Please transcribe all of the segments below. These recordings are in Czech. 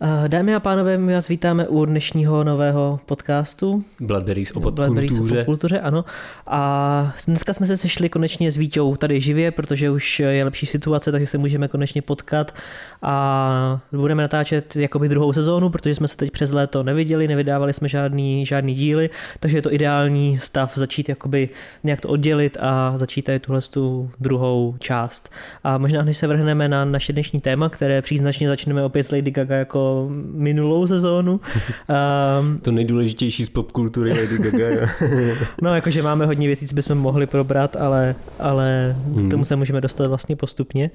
Eh, dámy a pánové, my vás vítáme u dnešního nového podcastu. Bloodberries o popkultuře. o popkultuře, ano. A dneska jsme se sešli konečně s Víťou tady živě, protože už je lepší situace, takže se můžeme konečně potkat a budeme natáčet jakoby druhou sezónu, protože jsme se teď přes léto neviděli, nevydávali jsme žádný, žádný díly, takže je to ideální stav začít jakoby nějak to oddělit a začít tady tuhle tu druhou část. A možná, než se vrhneme na naše dnešní téma, které příznačně začneme opět s Lady Gaga jako minulou sezónu. Um, to nejdůležitější z popkultury Lady Gaga. no, jakože máme hodně věcí, co bychom mohli probrat, ale, ale hmm. tomu se můžeme dostat vlastně postupně.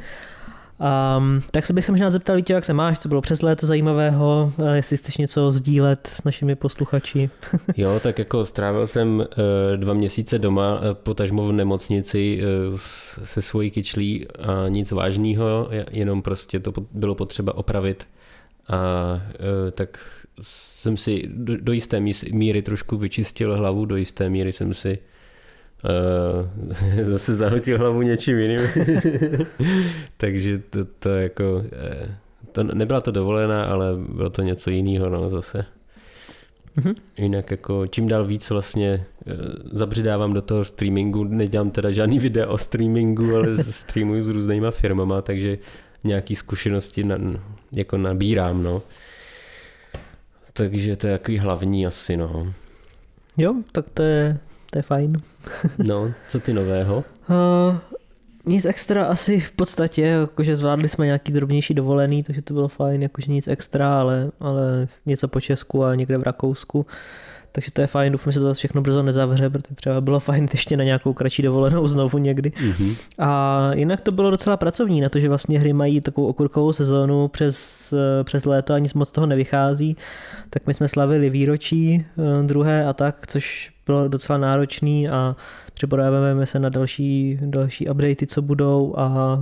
Um, tak se bych se možná zeptal, Lítě, jak se máš, co bylo přes léto zajímavého, jestli chceš něco sdílet s našimi posluchači. jo, tak jako strávil jsem uh, dva měsíce doma, uh, potažmo v nemocnici se svojí kyčlí a nic vážného, jenom prostě to bylo potřeba opravit a e, tak jsem si do, do jisté míry trošku vyčistil hlavu, do jisté míry jsem si uh, zase zahotil hlavu něčím jiným. Takže to, to jako, e, to nebyla to dovolená, ale bylo to něco jiného no, zase. Mm-hmm. Jinak jako čím dál víc vlastně zabředávám do toho streamingu, nedělám teda žádný video o streamingu, ale streamuju s různýma firmama, takže nějaký zkušenosti na, jako nabírám, no. Takže to je takový hlavní asi, no. Jo, tak to je, to je fajn. no, co ty nového? Uh, nic extra asi v podstatě, jakože zvládli jsme nějaký drobnější dovolený, takže to bylo fajn, jakože nic extra, ale, ale něco po Česku a někde v Rakousku takže to je fajn, doufám, že to všechno brzo nezavře, protože třeba bylo fajn ještě na nějakou kratší dovolenou znovu někdy. Mm-hmm. A jinak to bylo docela pracovní na to, že vlastně hry mají takovou okurkovou sezónu přes, přes léto a nic moc toho nevychází, tak my jsme slavili výročí eh, druhé a tak, což bylo docela náročný a připravujeme se na další, další updaty, co budou a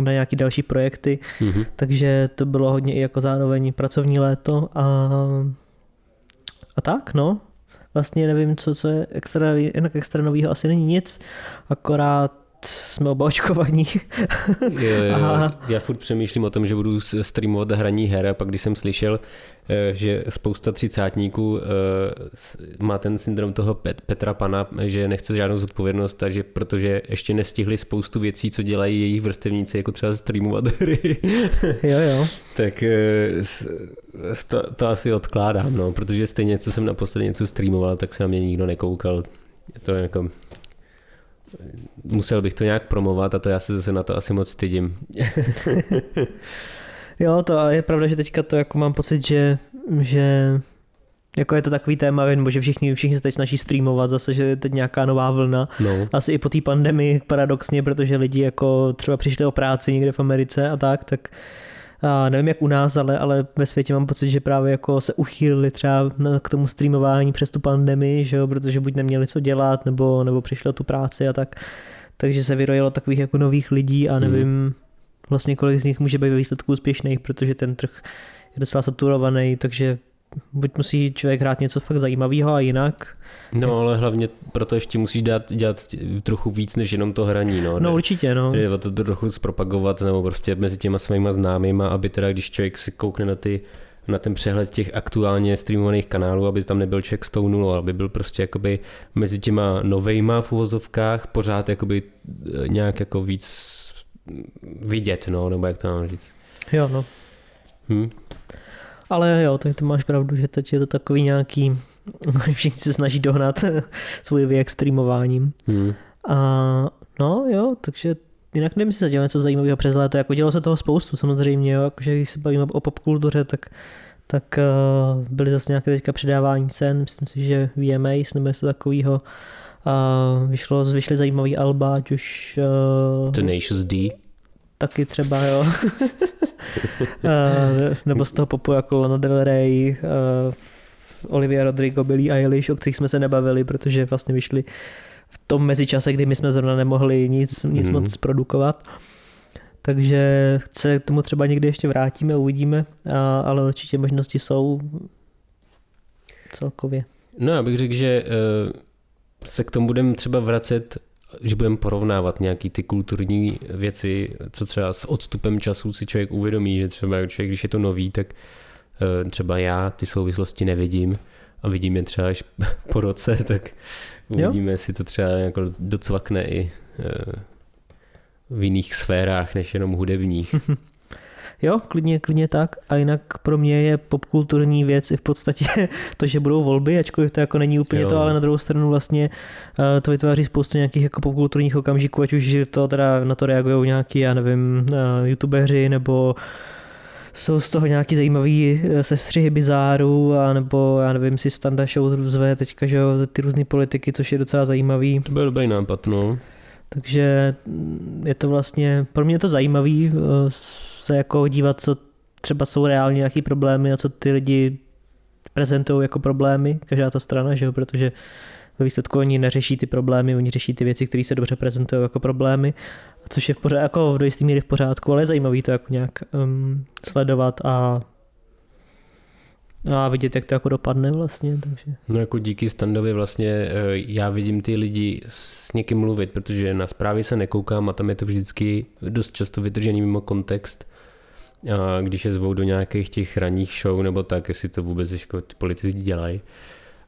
na nějaké další projekty, mm-hmm. takže to bylo hodně i jako zároveň pracovní léto a a tak, no. Vlastně nevím, co, co je extra, jinak extra novýho asi není nic, akorát jsme oba očkovaní. jo, jo, jo. Já furt přemýšlím o tom, že budu streamovat hraní her a pak když jsem slyšel, eh, že spousta třicátníků eh, má ten syndrom toho Petra Pana, že nechce žádnou zodpovědnost, takže protože ještě nestihli spoustu věcí, co dělají jejich vrstevníci, jako třeba streamovat hry. jo, jo. tak eh, to, to asi odkládám, no, protože stejně, co jsem naposledy něco streamoval, tak se na mě nikdo nekoukal. To je jako musel bych to nějak promovat a to já se zase na to asi moc stydím. jo, to je pravda, že teďka to jako mám pocit, že, že jako je to takový téma, nebo že všichni, všichni se teď snaží streamovat zase, že je teď nějaká nová vlna. No. Asi i po té pandemii paradoxně, protože lidi jako třeba přišli o práci někde v Americe a tak, tak a nevím jak u nás, ale, ale ve světě mám pocit, že právě jako se uchýlili třeba k tomu streamování přes tu pandemii, že jo, protože buď neměli co dělat, nebo, nebo přišli o tu práci a tak. Takže se vyrojilo takových jako nových lidí a hmm. nevím hmm. vlastně kolik z nich může být ve výsledku úspěšných, protože ten trh je docela saturovaný, takže buď musí člověk hrát něco fakt zajímavého a jinak. No ale hlavně proto ještě musíš dát, dělat trochu víc než jenom to hraní. No, no určitě, no. Je to trochu zpropagovat nebo prostě mezi těma svýma známýma, aby teda když člověk si koukne na ty na ten přehled těch aktuálně streamovaných kanálů, aby tam nebyl člověk s tou nulou, aby byl prostě jakoby mezi těma novejma v uvozovkách pořád jakoby eh, nějak jako víc vidět, no, nebo jak to mám říct. Jo, no. Hm? Ale jo, tak to máš pravdu, že teď je to takový nějaký, všichni se snaží dohnat svůj věk streamováním. Hmm. A no jo, takže jinak nevím, jestli se dělá něco zajímavého přes léto, jako dělalo se toho spoustu samozřejmě, jo, jakože když se bavíme o popkultuře, tak tak uh, byly zase nějaké teďka předávání cen, myslím si, že VMAs nebo něco takového. Uh, vyšlo, vyšly zajímavý alba, ať už... Uh, Tenacious D. Taky třeba, jo. uh, nebo z toho popu jako Lana Del Rey, uh, Olivia Rodrigo, Billie Eilish, o kterých jsme se nebavili, protože vlastně vyšli v tom mezičase, kdy my jsme zrovna nemohli nic, nic mm. moc produkovat. Takže se k tomu třeba někdy ještě vrátíme, uvidíme, a, ale určitě možnosti jsou celkově. No já bych řekl, že uh, se k tomu budeme třeba vracet že budeme porovnávat nějaký ty kulturní věci, co třeba s odstupem času si člověk uvědomí, že třeba člověk, když je to nový, tak eh, třeba já ty souvislosti nevidím a vidím je třeba až po roce, tak uvidíme, jestli to třeba jako docvakne i eh, v jiných sférách než jenom hudebních. Jo, klidně, klidně tak. A jinak pro mě je popkulturní věc i v podstatě to, že budou volby, ačkoliv to jako není úplně jo. to, ale na druhou stranu vlastně uh, to vytváří spoustu nějakých jako popkulturních okamžiků, ať už to teda na to reagují nějaký, já nevím, uh, youtubeři nebo jsou z toho nějaký zajímavý eh, sestřihy bizáru, a nebo já nevím, si Standa Show zve teďka, že jo, ty různé politiky, což je docela zajímavý. To byl dobrý nápad, no. Takže mm, je to vlastně, pro mě je to zajímavý se jako dívat, co třeba jsou reálně nějaký problémy a co ty lidi prezentují jako problémy, každá ta strana, že jo, protože ve výsledku oni neřeší ty problémy, oni řeší ty věci, které se dobře prezentují jako problémy, což je v pořádku, jako do jisté míry v pořádku, ale je zajímavý to jako nějak um, sledovat a a vidět, jak to jako dopadne vlastně. Takže. No jako díky standovi vlastně eh, já vidím ty lidi s někým mluvit, protože na zprávy se nekoukám a tam je to vždycky dost často vytržený mimo kontext a když je zvou do nějakých těch ranních show nebo tak, jestli to vůbec jako ty politici dělají,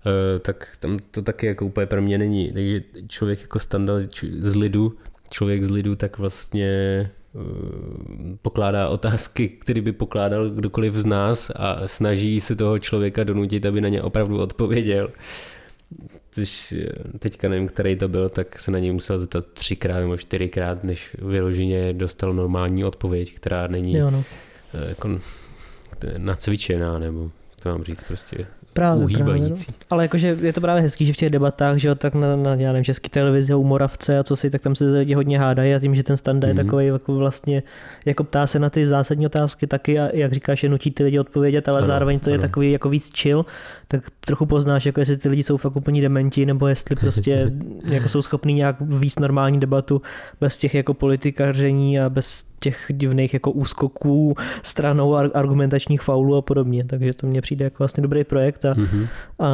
eh, tak tam to taky jako úplně pro mě není. Takže člověk jako standard z lidu, člověk z lidu, tak vlastně eh, pokládá otázky, které by pokládal kdokoliv z nás a snaží se toho člověka donutit, aby na ně opravdu odpověděl. Což eh, teďka nevím, který to byl, tak se na něj musel zeptat třikrát nebo čtyřikrát, než vyloženě dostal normální odpověď, která není jo, no. Eh, jako nacvičená, nebo to mám říct prostě právě, uhýbající. Právě, no. Ale jakože je to právě hezký, že v těch debatách, že jo, tak na, na já nevím, český televizi u Moravce a co si, tak tam se lidi hodně hádají a tím, že ten standard mm-hmm. je mhm. takový jako vlastně, jako ptá se na ty zásadní otázky taky a jak říkáš, je nutí ty lidi odpovědět, ale ano, zároveň to ano. je takový jako víc chill, tak trochu poznáš, jako jestli ty lidi jsou fakt úplně dementi, nebo jestli prostě jako jsou schopní nějak víc normální debatu bez těch jako politikaření a bez těch divných jako úskoků stranou argumentačních faulů a podobně. Takže to mně přijde jako vlastně dobrý projekt a, mm-hmm. a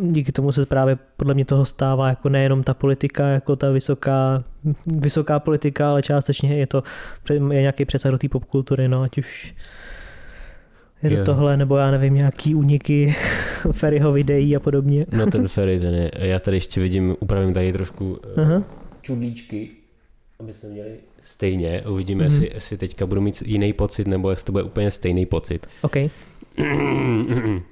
díky tomu se právě podle mě toho stává jako nejenom ta politika, jako ta vysoká, vysoká politika, ale částečně je to je nějaký přesah do té popkultury, no ať už je to jo. tohle, nebo já nevím, nějaký úniky Ferryho videí a podobně. No ten Ferry, ten je, já tady ještě vidím, upravím tady trošku uh, čudlíčky, aby jsme měli stejně. Uvidíme, mm. jestli, jestli teďka budu mít jiný pocit, nebo jestli to bude úplně stejný pocit. OK.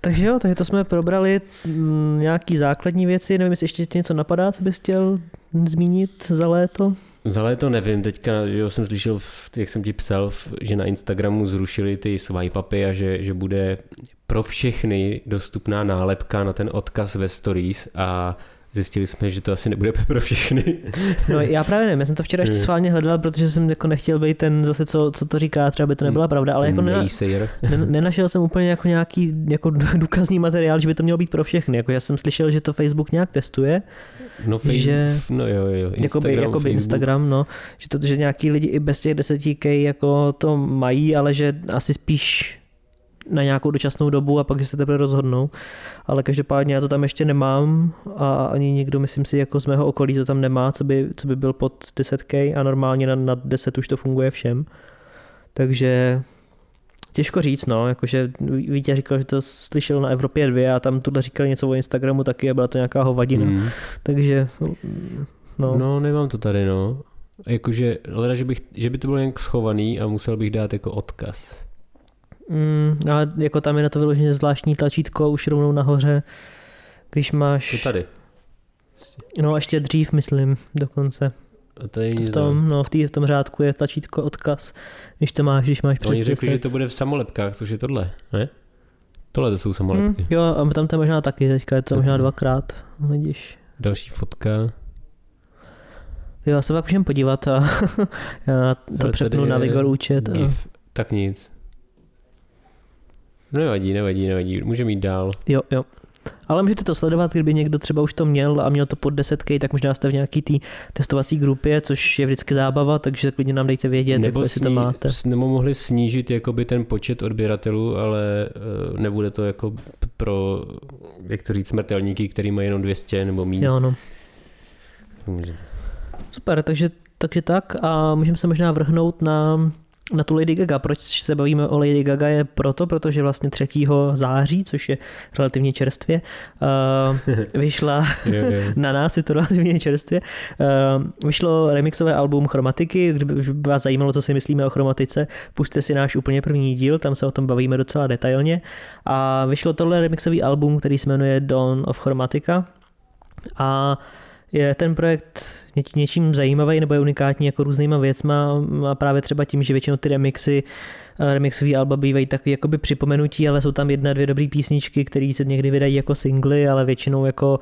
takže jo, takže to jsme probrali mm, nějaký základní věci. Nevím, jestli ještě něco napadá, co bys chtěl zmínit za léto? Za léto nevím, teďka že jsem slyšel, jak jsem ti psal, že na Instagramu zrušili ty swipe upy a že, že bude pro všechny dostupná nálepka na ten odkaz ve stories a zjistili jsme, že to asi nebude pro všechny. No já právě nevím, já jsem to včera ještě sválně hledal, protože jsem jako nechtěl být ten zase, co, co to říká, třeba by to nebyla pravda, ale jako nena, nenašel jsem úplně jako nějaký jako důkazní materiál, že by to mělo být pro všechny. Jako já jsem slyšel, že to Facebook nějak testuje, No, Facebook, že, no jo, jo, Instagram, jakoby, jakoby Instagram, no, že, to, že nějaký lidi i bez těch 10K jako to mají, ale že asi spíš na nějakou dočasnou dobu a pak se teprve rozhodnou. Ale každopádně já to tam ještě nemám a ani nikdo, myslím si, jako z mého okolí to tam nemá, co by, co by byl pod 10K a normálně na, na 10 už to funguje všem. Takže těžko říct, no, jakože Vítě říkal, že to slyšel na Evropě 2 a tam tuhle říkal něco o Instagramu taky a byla to nějaká hovadina. Mm. Takže, no. No, nemám to tady, no. Jakože, leda, že, bych, že by to bylo nějak schovaný a musel bych dát jako odkaz. Mm, ale jako tam je na to vyloženě zvláštní tlačítko už rovnou nahoře, když máš... To tady. No ještě dřív, myslím, dokonce. A to je v tom, no, v, tý, v tom řádku je tlačítko odkaz, když to máš, když máš přes Oni řekli, že to bude v samolepkách, což je tohle, ne? Tohle to jsou samolepky. Mm, jo, a tam to je možná taky, teďka je to možná dvakrát, vidíš. Další fotka. Jo, já se pak můžem podívat a já to Ale přepnu na Vigor účet. A... Tak nic. Nevadí, nevadí, nevadí, může mít dál. Jo, jo. Ale můžete to sledovat, kdyby někdo třeba už to měl a měl to pod 10K, tak možná jste v nějaký té testovací grupě, což je vždycky zábava, takže klidně nám dejte vědět, nebo jako, jestli to máte. Nebo mohli snížit jakoby ten počet odběratelů, ale uh, nebude to jako pro, jak to říct, smrtelníky, který mají jenom 200 nebo méně. Jo, no. Může. Super, takže, takže tak a můžeme se možná vrhnout na na tu Lady Gaga. Proč se bavíme o Lady Gaga je proto, protože vlastně 3. září, což je relativně čerstvě, uh, vyšla na nás, je to relativně čerstvě, uh, vyšlo remixové album Chromatiky, kdyby vás zajímalo, co si myslíme o chromatice, puste si náš úplně první díl, tam se o tom bavíme docela detailně. A vyšlo tohle remixový album, který se jmenuje Dawn of Chromatica. A je ten projekt něč, něčím zajímavý nebo je unikátní jako různýma věcma a právě třeba tím, že většinou ty remixy eh, remixový alba bývají takový jakoby připomenutí, ale jsou tam jedna, dvě dobré písničky, které se někdy vydají jako singly, ale většinou jako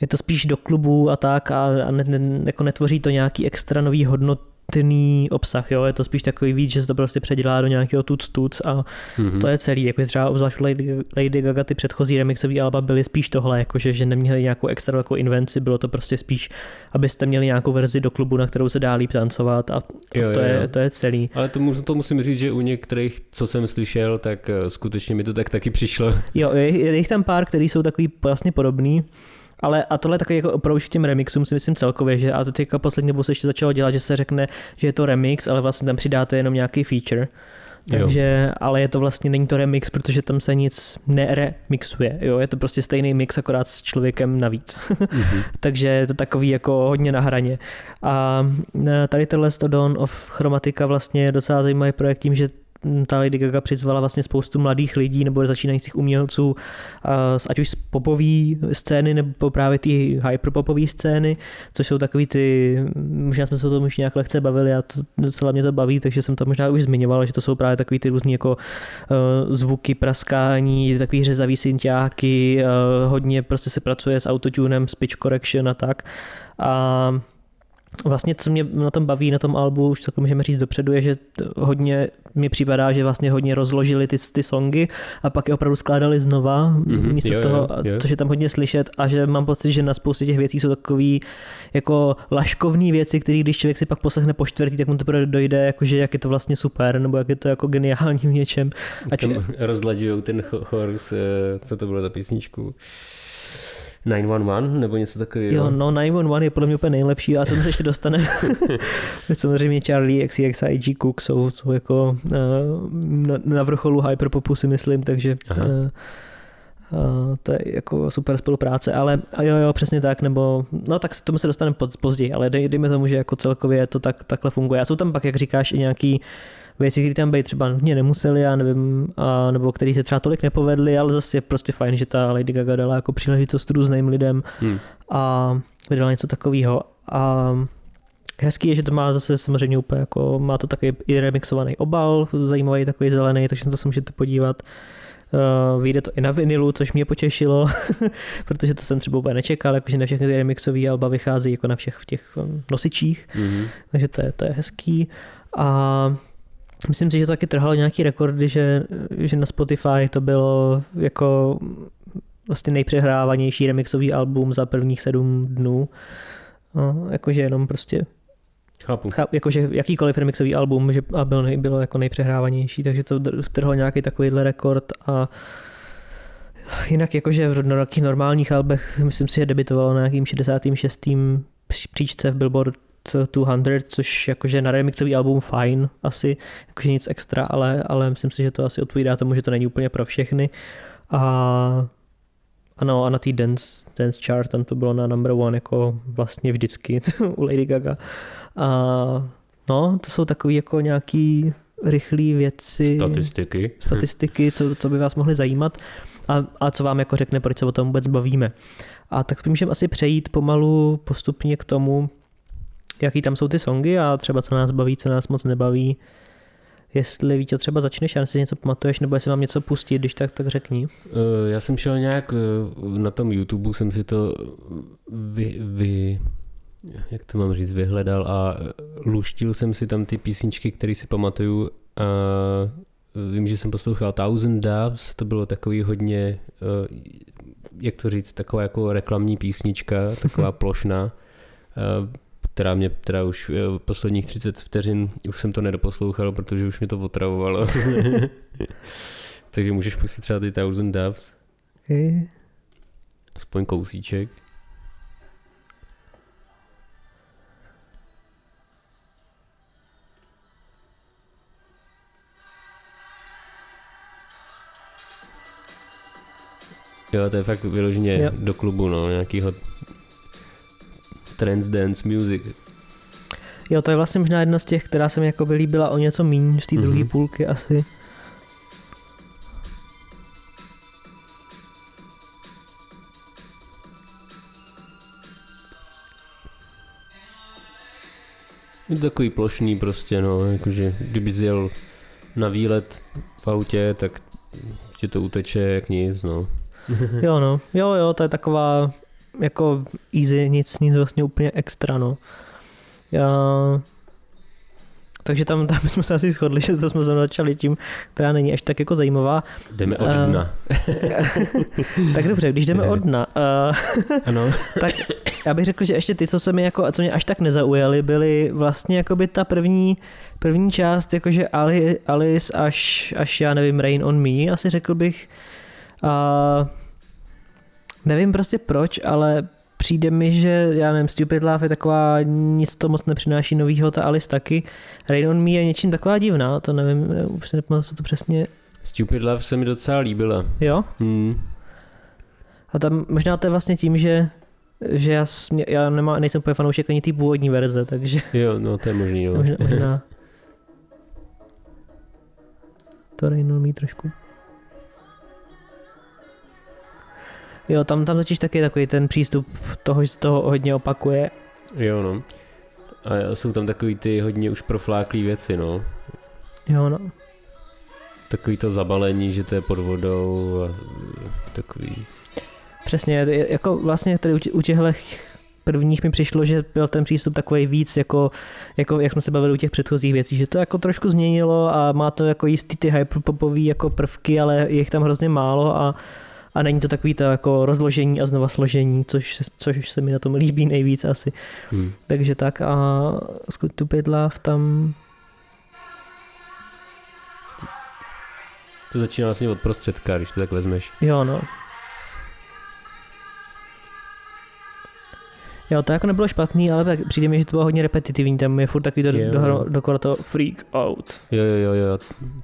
je to spíš do klubu a tak a, a ne, ne, jako netvoří to nějaký extra nový hodnot, nutný obsah, jo, je to spíš takový víc, že se to prostě předělá do nějakého tuc tuc a mm-hmm. to je celý, jako třeba obzvlášť Lady, Lady Gaga ty předchozí remixové alba byly spíš tohle, jakože že neměli nějakou extra velkou invenci, bylo to prostě spíš, abyste měli nějakou verzi do klubu, na kterou se dá líp tancovat a, jo, a to, jo, je, jo. to je celý. Ale to, to musím říct, že u některých, co jsem slyšel, tak eh, skutečně mi to tak taky přišlo. Jo, je, je jich tam pár, který jsou takový vlastně podobný, ale a tohle je takový jako approach těm remixům si myslím celkově, že a to teďka poslední dobou se ještě začalo dělat, že se řekne, že je to remix, ale vlastně tam přidáte jenom nějaký feature. Takže, jo. ale je to vlastně, není to remix, protože tam se nic neremixuje, jo, je to prostě stejný mix, akorát s člověkem navíc. Mm-hmm. Takže je to takový jako hodně na hraně. A e, tady tenhle Dawn of Chromatica vlastně je docela zajímavý projekt tím, že ta Lady Gaga přizvala vlastně spoustu mladých lidí nebo začínajících umělců, ať už z popové scény nebo právě ty hyperpopové scény, což jsou takový ty, možná jsme se o tom už nějak lehce bavili a to, docela mě to baví, takže jsem to možná už zmiňoval, že to jsou právě takový ty různý jako uh, zvuky, praskání, takový řezavý synťáky, uh, hodně prostě se pracuje s autotunem, s pitch correction a tak. A vlastně, co mě na tom baví, na tom albu, už to můžeme říct dopředu, je, že hodně mi připadá, že vlastně hodně rozložili ty, ty songy a pak je opravdu skládali znova, mm-hmm, místo jo, toho, jo, jo. což je tam hodně slyšet a že mám pocit, že na spoustě těch věcí jsou takový jako laškovní věci, které když člověk si pak poslechne po čtvrtý, tak mu to dojde, jakože jak je to vlastně super, nebo jak je to jako geniální v něčem. A či... rozladžují ten chorus, eh, co to bylo za písničku? 911 nebo něco takového. Jo, no 911 je podle mě úplně nejlepší a to se ještě dostane. Samozřejmě Charlie, XCX a IG Cook jsou, jsou jako uh, na, na vrcholu hyperpopu si myslím, takže uh, Uh, to je jako super spolupráce, ale jo, jo, přesně tak, nebo, no tak tomu se dostaneme později, ale dej, dejme tomu, že jako celkově to tak, takhle funguje. A jsou tam pak, jak říkáš, i nějaký věci, které tam být třeba nutně nemuseli, já nevím, a, nebo které se třeba tolik nepovedly, ale zase je prostě fajn, že ta Lady Gaga dala jako příležitost různým lidem hmm. a vydala něco takového. A hezký je, že to má zase samozřejmě úplně jako, má to taky i remixovaný obal, zajímavý takový zelený, takže na to se můžete podívat. Uh, vyjde to i na vinilu, což mě potěšilo, protože to jsem třeba úplně nečekal, jakože na všechny ty remixové alba vychází jako na všech těch um, nosičích, mm-hmm. takže to je, to je hezký. A Myslím si, že to taky trhalo nějaký rekordy, že, že na Spotify to bylo jako vlastně nejpřehrávanější remixový album za prvních sedm dnů. No, jakože jenom prostě Chápu. Chápu. Jakože jakýkoliv remixový album že a bylo, bylo jako nejpřehrávanější, takže to vtrhlo nějaký takovýhle rekord a jinak jakože v nějakých normálních albech myslím si, že debitovalo na nějakým 66. příčce v Billboard 200, což jakože na remixový album fajn, asi jakože nic extra, ale, ale myslím si, že to asi odpovídá tomu, že to není úplně pro všechny. A ano, a na té dance, dance chart tam to bylo na number one jako vlastně vždycky u Lady Gaga. A no, to jsou takové jako nějaký rychlé věci. Statistiky. Statistiky, co, co by vás mohly zajímat a, a co vám jako řekne, proč se o tom vůbec bavíme. A tak můžeme asi přejít pomalu postupně k tomu, jaký tam jsou ty songy a třeba co nás baví, co nás moc nebaví. Jestli víte, třeba začneš, já si něco pamatuješ, nebo jestli mám něco pustit, když tak, tak řekni. Eh, já jsem šel nějak eh, na tom YouTube, jsem si to vy, vy jak to mám říct, vyhledal a luštil jsem si tam ty písničky, které si pamatuju a vím, že jsem poslouchal Thousand Doves, to bylo takový hodně, eh, jak to říct, taková jako reklamní písnička, taková plošná která mě teda už eh, posledních 30 vteřin, už jsem to nedoposlouchal, protože už mě to otravovalo. Takže můžeš pustit třeba ty Thousand Doves. Aspoň kousíček. Jo, to je fakt vyloženě jo. do klubu, no, nějakýho trance dance music. Jo, to je vlastně možná jedna z těch, která se mi jako by líbila o něco méně z té mm-hmm. druhé Mhm. půlky asi. Je to takový plošný prostě, no, jakože kdyby jel na výlet v autě, tak ti to uteče jak nic, no. Jo, no. Jo, jo, to je taková jako easy, nic, nic vlastně úplně extra, no. Já... Takže tam, tam jsme se asi shodli, že to jsme začali tím, která není až tak jako zajímavá. Jdeme od Eh, dna. tak dobře, když jdeme od dna, uh, Ano. tak já bych řekl, že ještě ty, co se mi jako, co mě až tak nezaujaly, byly vlastně jakoby ta první, první část, jakože Ali, Alice až, až já nevím, Rain on Me, asi řekl bych. A nevím prostě proč, ale přijde mi, že já nevím, Stupid Love je taková, nic to moc nepřináší novýho, ta Alice taky. Rain on Me je něčím taková divná, to nevím, už si nepamatuji, co to přesně, Stupid Love se mi docela líbila. jo? Hmm. A tam možná to je vlastně tím, že že já, smě, já nemá, nejsem úplně fanoušek ani té původní verze, takže Jo, no to je možný, no. možná, možná to Rain mít trošku. Jo, tam, tam totiž taky takový ten přístup toho, že toho hodně opakuje. Jo, no. A jsou tam takový ty hodně už profláklý věci, no. Jo, no. Takový to zabalení, že to je pod vodou a takový. Přesně, jako vlastně tady u těchto prvních mi přišlo, že byl ten přístup takový víc, jako, jako jak jsme se bavili u těch předchozích věcí, že to jako trošku změnilo a má to jako jistý ty hyperpopový jako prvky, ale je jich tam hrozně málo a, a není to takový to jako rozložení a znova složení, což, se- což se mi na tom líbí nejvíc asi. Hm. Takže tak a Stupid Love tam, To začíná vlastně od prostředka, když to tak vezmeš. jo no. Jo, to jako nebylo špatný, ale tak přijde mi, že to bylo hodně repetitivní, tam je furt takový do, Jo. do, do, to freak out. Jo, jo, jo, jo.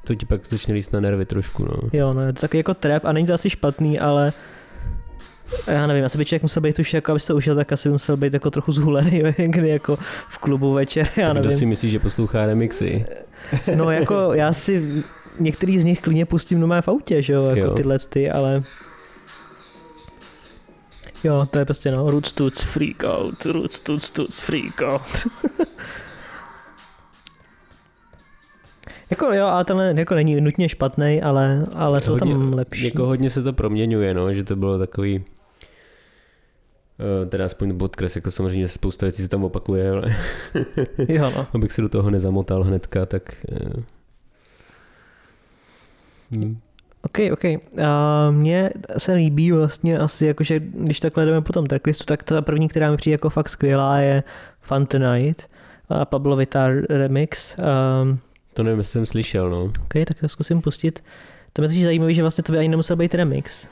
To ti pak začne líst na nervy trošku, no. Jo, no, je to taky jako trap a není to asi špatný, ale já nevím, asi by člověk musel být už, jako aby to užil, tak asi by musel být jako trochu zhulený někdy jako v klubu večer, já Kdo nevím. si myslí, že poslouchá remixy? No jako já si některý z nich klidně pustím doma v autě, že jo, jako Jo. tyhle ty, ale Jo, to je prostě no, roots tuts freak out, roots tuts tuts freak out. jako jo, ale tenhle jako není nutně špatný, ale, ale jsou tam Hodně- lepší. Jako hodně se to proměňuje, no, že to bylo takový eh, teda aspoň podkres, jako samozřejmě spousta věcí se tam opakuje, ale Jo, no. abych se do toho nezamotal hnedka, tak eh, hm, OK, OK. A mně se líbí vlastně asi, jakože když takhle jdeme po tom tracklistu, tak ta první, která mi přijde jako fakt skvělá, je Fun Tonight a Pablo Vitar remix. Um, to nevím, jestli jsem slyšel, no. OK, tak to zkusím pustit. To je totiž zajímavé, že vlastně to by ani nemusel být remix.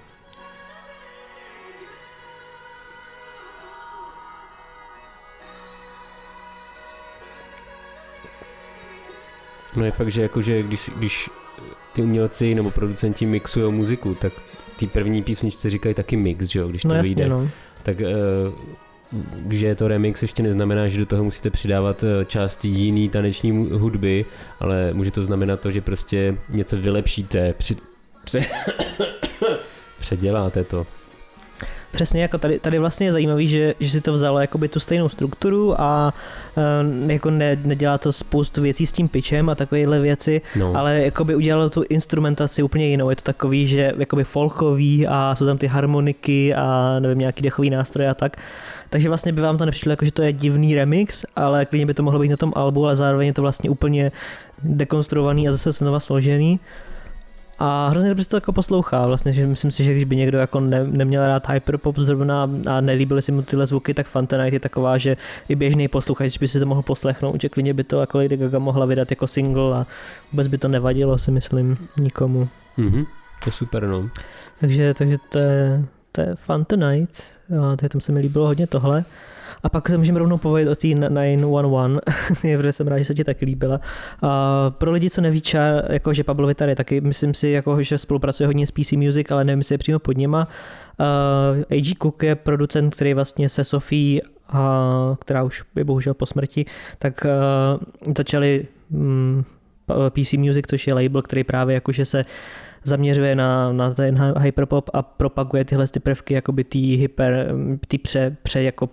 No je fakt, že jakože když, když ty umělci nebo producenti mixují muziku, tak ty první písničce říkají taky mix, že jo, když to No vyjde. jasně, no. Tak eh, že je to remix, ještě neznamená, že do toho musíte přidávat eh, části jiný taneční hudby, ale může to znamenat to, že prostě něco vylepšíte, při, pře, předěláte to. Přesně, jako tady, tady vlastně je zajímavý, že, že si to vzalo jakoby tu stejnou strukturu a uh, jako ne, nedělá to spoustu věcí s tím pitchem a takovéhle věci, No, ale jakoby udělalo tu instrumentaci úplně jinou. Je to takový, že jakoby folkový a jsou tam ty harmoniky a nevím, nějaký dechový nástroje a tak. Takže vlastně by vám to nepřišlo jako, že to je divný remix, ale klidně by to mohlo být na tom albu, ale zároveň je to vlastně úplně dekonstruovaný a zase znova složený. A hrozně dobře se to jako poslouchá, vlastně, že myslím si, že když by někdo jako ne, neměl rád hyperpop zrovna a nelíbily si mu tyhle zvuky, tak Fantanite je taková, že i běžný posluchač by si to mohl poslechnout, že klidně by to jako Lady Gaga mohla vydat jako single a vůbec by to nevadilo, si myslím, nikomu. mhm, to je super, no. Takže, takže to je to je Fun Tonight, a to je, tam se mi líbilo hodně tohle. A pak se můžeme rovnou povědět o té 911, protože jsem rád, že se ti taky líbila. A pro lidi, co neví, ča, jako že Pablo Vittar je taky, myslím si, jako, že spolupracuje hodně s PC Music, ale nevím, jestli je přímo pod něma. Uh, A.G. Cook je producent, který vlastně se Sofí, a, která už je bohužel po smrti, tak uh, začali um, mm, PC Music, což je label, který právě jakože se zaměřuje na, na ten hyperpop a propaguje tyhle ty prvky, jakoby ty hyper, ty pře, pře jako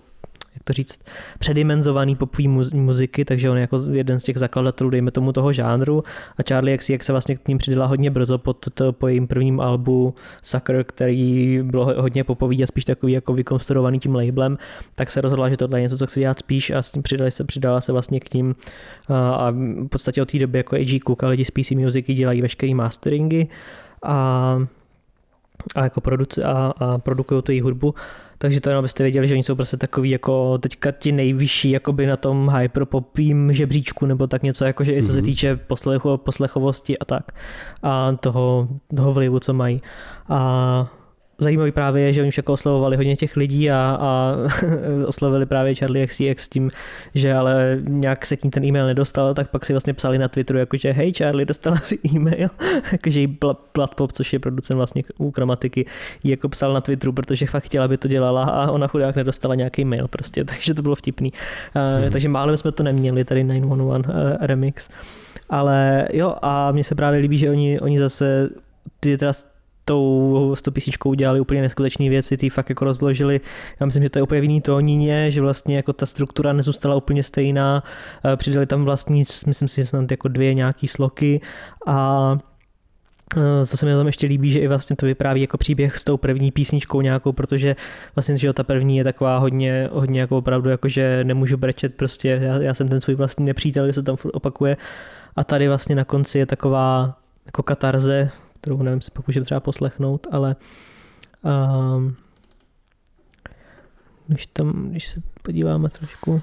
jak to říct, předimenzovaný popový muziky, takže on je jako jeden z těch zakladatelů, dejme tomu toho žánru. A Charlie XCX se vlastně k ním přidala hodně brzo pod to, po jejím prvním albu Sucker, který bylo hodně popový a spíš takový jako vykonstruovaný tím labelem, tak se rozhodla, že tohle je něco, co chce dělat spíš a s tím přidala se, přidala se vlastně k ním a v podstatě od té doby jako AG Cook a lidi z PC Music dělají veškeré masteringy a, a jako produci, a, a produkují tu její hudbu takže to jenom abyste věděli, že oni jsou prostě takový jako teďka ti nejvyšší jakoby na tom hyperpopím žebříčku nebo tak něco, jakože i co se mhm. týče poslechovosti a tak a toho, toho vlivu, co mají. A zajímavý právě je, že oni však oslovovali hodně těch lidí a, a oslovili právě Charlie XCX s tím, že ale nějak se k ní ten e-mail nedostal, tak pak si vlastně psali na Twitteru, jakože hej Charlie, dostala si e-mail, jakože jí Platpop, což je producent vlastně u kramatiky, jí jako psal na Twitteru, protože fakt chtěla, aby to dělala a ona chudák nedostala nějaký mail prostě, takže to bylo vtipný. Hmm. Takže málem jsme to neměli, tady 911 uh, remix. Ale jo, a mně se právě líbí, že oni, oni zase ty teda tou, s tou písničkou udělali úplně neskutečné věci, ty fakt jako rozložili. Já myslím, že to je úplně v jiný tónině, že vlastně jako ta struktura nezůstala úplně stejná, eh, přidali tam vlastní, myslím si, že tam jako dvě nějaký sloky a eh, co se mi tam ještě líbí, že i vlastně to vypráví jako příběh s tou první písničkou nějakou, protože vlastně, že ta první je taková hodně, hodně jako opravdu, jako že nemůžu brečet prostě, já, já jsem ten svůj vlastní nepřítel, že se tam opakuje a tady vlastně na konci je taková jako katarze, kterou nevím, si můžeme třeba poslechnout, ale um, když tam, když se podíváme trošku,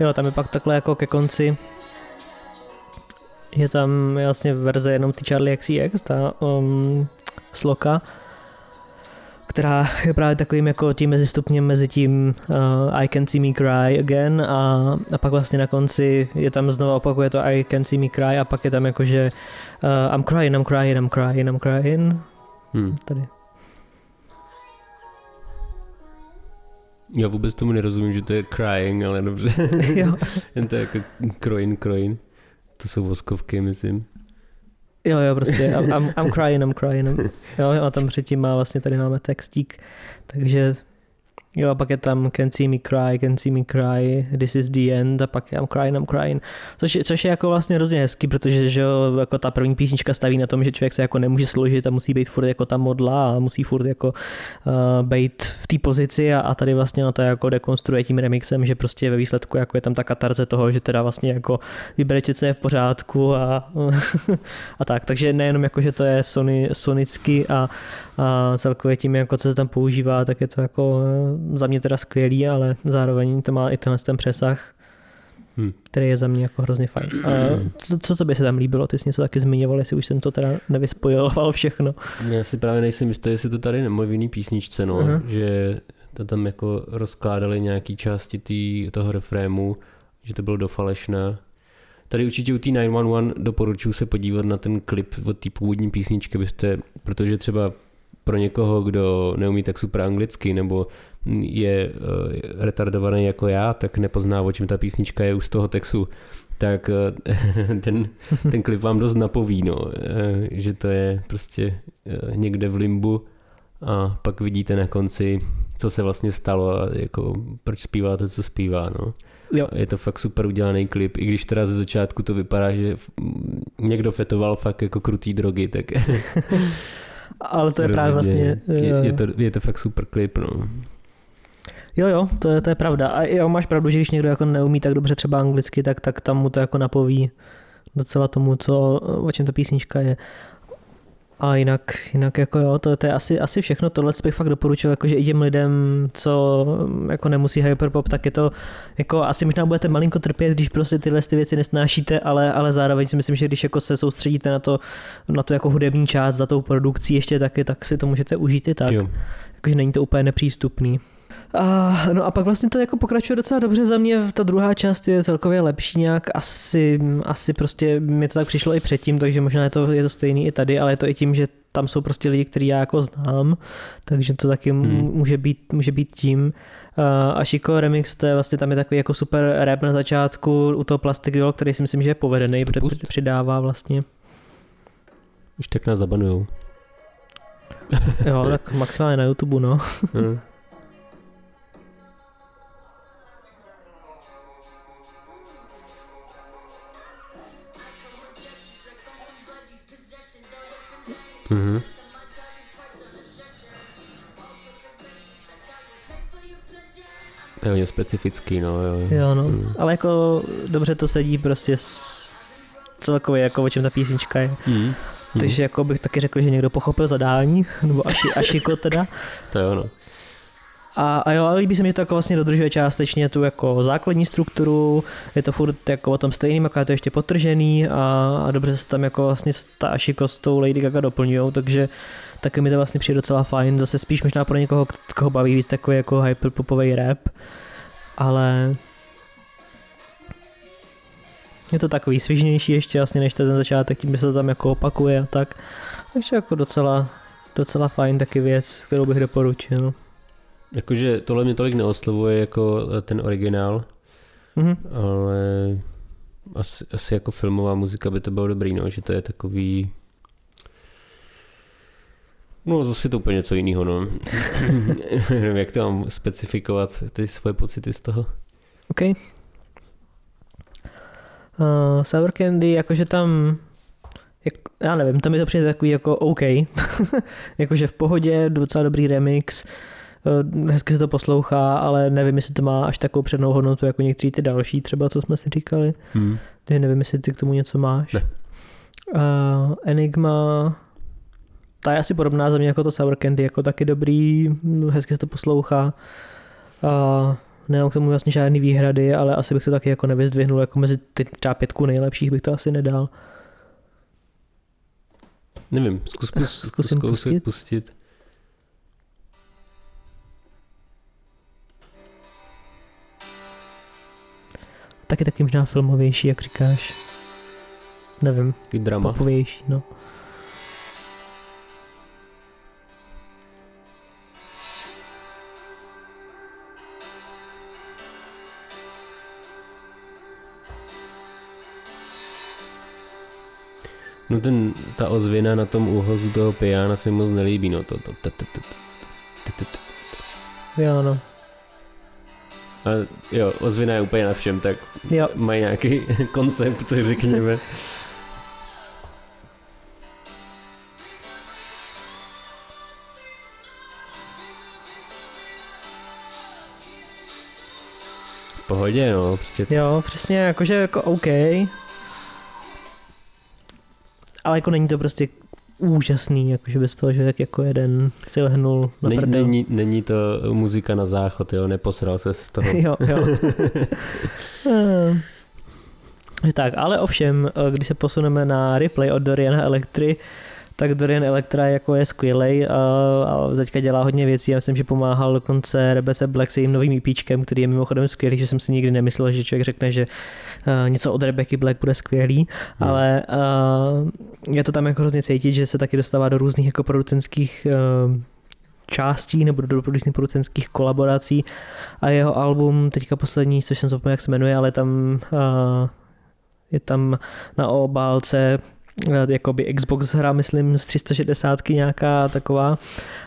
Jo, tam je pak takhle jako ke konci je tam vlastně verze jenom ty Charlie XCX, ta um, sloka, která je právě takovým jako tím mezistupněm mezi tím uh, I can see me cry again a, a pak vlastně na konci je tam znovu opakuje to I can see me cry a pak je tam jako, že uh, I'm crying, I'm crying, I'm crying, I'm crying. Hmm. Tady. Já vůbec tomu nerozumím, že to je crying, ale dobře. jo. Jen to je jako crying, crying. To jsou voskovky, myslím. Jo, jo, prostě I'm, I'm crying, I'm crying. Jo, a tam předtím má vlastně tady máme textík, takže Jo, a pak je tam Can see me cry, can see me cry, this is the end a pak I'm crying, I'm crying. Což, což je jako vlastně hrozně hezký, protože že jo, jako ta první písnička staví na tom, že člověk se jako nemůže složit a musí být furt jako ta modla a musí furt jako uh, být v té pozici a, a, tady vlastně na to jako dekonstruuje tím remixem, že prostě ve výsledku jako je tam ta katarze toho, že teda vlastně jako vyberečet se je v pořádku a, a tak. Takže nejenom jako, že to je sony, sonicky a, a celkově tím, jako co se tam používá, tak je to jako eh, za mě teda skvělý, ale zároveň to má i tenhle ten přesah, hmm. který je za mě jako hrozně fajn. A co, co to by se tam líbilo? Ty jsi něco taky zmiňoval, jestli už jsem to teda nevyspojoval všechno. Já si právě nejsem jistý, jestli to tady nemluví v jiný písničce, no, uh-huh. že to tam jako rozkládali nějaký části tý, toho refrému, že to bylo do falešna. Tady určitě u té 911 doporučuji se podívat na ten klip od té původní písničky, byste, protože třeba pro někoho, kdo neumí tak super anglicky nebo je uh, retardovaný jako já, tak nepozná, o čem ta písnička je už z toho textu, tak uh, ten, ten klip vám dost napoví, no, uh, že to je prostě někde v limbu a pak vidíte na konci, co se vlastně stalo a jako proč zpívá to, co zpívá, no. Jo. Je to fakt super udělaný klip, i když teda ze začátku to vypadá, že někdo fetoval fakt jako krutý drogy, tak ale to je Rozumně. právě vlastně... Je, je, eh, to, je to fakt super klip, no. Jo, jo, to je, to je pravda. A jo, máš pravdu, že když někdo jako neumí tak dobře třeba anglicky, tak, tak tam mu to jako napoví docela tomu, co, o čem ta písnička je. A jinak, jinak jako jo, to, to je asi, asi všechno. Tohle bych fakt doporučil, jakože i těm lidem, co mm, jako nemusí hyperpop, tak je to, jako asi možná budete malinko trpět, když prostě tyhle ty věci nesnášíte, ale, ale zároveň si myslím, že když jako se soustředíte na to, na to jako hudební část za tou produkcí ještě taky, tak si to můžete užít i tak. Jo. Jakože není to úplně nepřístupný. A, no a pak vlastně to jako pokračuje docela dobře za mě, ta druhá část je celkově lepší nějak, asi, asi prostě mi to tak přišlo i předtím, takže možná je to, je to stejný i tady, ale je to i tím, že tam jsou prostě lidi, který já jako znám, takže to taky hmm. může, být, může být tím. A Chico Remix, to je vlastně tam je takový jako super rap na začátku u toho Plastic Doll, který si myslím, že je povedený, protože přidává vlastně. Když tak nás zabanujou. jo, tak maximálně na YouTube, no. Hmm. Mm-hmm. Je hodně specifický, no jo. Jo, no, mm. ale jako dobře to sedí prostě s celkově jako o čem ta písnička je. Mm. Takže jako bych taky řekl, že někdo pochopil zadání, nebo až, až jako teda. to je ono. A, a jo, ale líbí se mi, že to jako vlastně dodržuje částečně tu jako základní strukturu, je to furt jako o tom stejným, jako je to ještě potržený a, a dobře se tam jako vlastně ta s tou Lady Gaga doplňují, takže taky mi to vlastně přijde docela fajn, zase spíš možná pro někoho, koho baví víc takový jako hyperpopový rap, ale je to takový svižnější ještě vlastně než ten začátek, tím se to tam jako opakuje a tak. Takže jako docela, docela fajn taky věc, kterou bych doporučil. Jakože tohle mě tolik neoslovuje jako eh, ten originál, mm-hmm. ale asi, asi jako filmová muzika by to bylo dobrý, no, že to je takový No zase to úplně něco jiného, no. Nevím, jak to mám specifikovat, ty svoje pocity z toho. OK. Uh, Sour Candy, jakože tam jak, já nevím, tam mi to přijde takový jako OK, jakože v pohodě, docela dobrý remix, hezky se to poslouchá, ale nevím, jestli to má až takovou přednou hodnotu jako některý ty další, třeba co jsme si říkali. Hmm. Takže nevím, jestli ty k tomu něco máš. Ne. Uh, Enigma, ta je asi podobná za mě jako to Sour Candy, jako taky dobrý, hezky se to poslouchá. Uh, nemám k tomu vlastně žádný výhrady, ale asi bych to taky jako nevyzdvihnul, jako mezi ty třeba pětku nejlepších bych to asi nedal. Nevím, zkus, zkus, zkusím zkus pustit. pustit. Taky taky možná filmovější, jak říkáš. Nevím. Taky drama. Popovější, no. No ten, ta ozvěna na tom úhozu toho pijána se moc nelíbí, no to, to, to, to, to, to, to. Jo, no. Ale jo, ozvěna je úplně na všem, tak jo. mají nějaký koncept, řekněme. V pohodě, no, prostě. Jo, přesně, jakože jako OK. Ale jako není to prostě úžasný, jakože bez toho, že tak jako jeden si lehnul na není, není, není to muzika na záchod, jo, neposral se z toho. jo, jo. tak, ale ovšem, když se posuneme na replay od Doriana Electry, tak Dorian Electra jako je skvělej a, a teďka dělá hodně věcí. Já myslím, že pomáhal dokonce Rebece Black s jejím novým EPčkem, který je mimochodem skvělý, že jsem si nikdy nemyslel, že člověk řekne, že uh, něco od Rebecky Black bude skvělý, hmm. ale uh, je to tam jako hrozně cítit, že se taky dostává do různých jako producentských uh, částí nebo do různých producentských kolaborací a jeho album, teďka poslední, což jsem zapomněl, jak se jmenuje, ale tam uh, je tam na obálce Eh, jakoby Xbox hra, myslím, z 360 nějaká taková,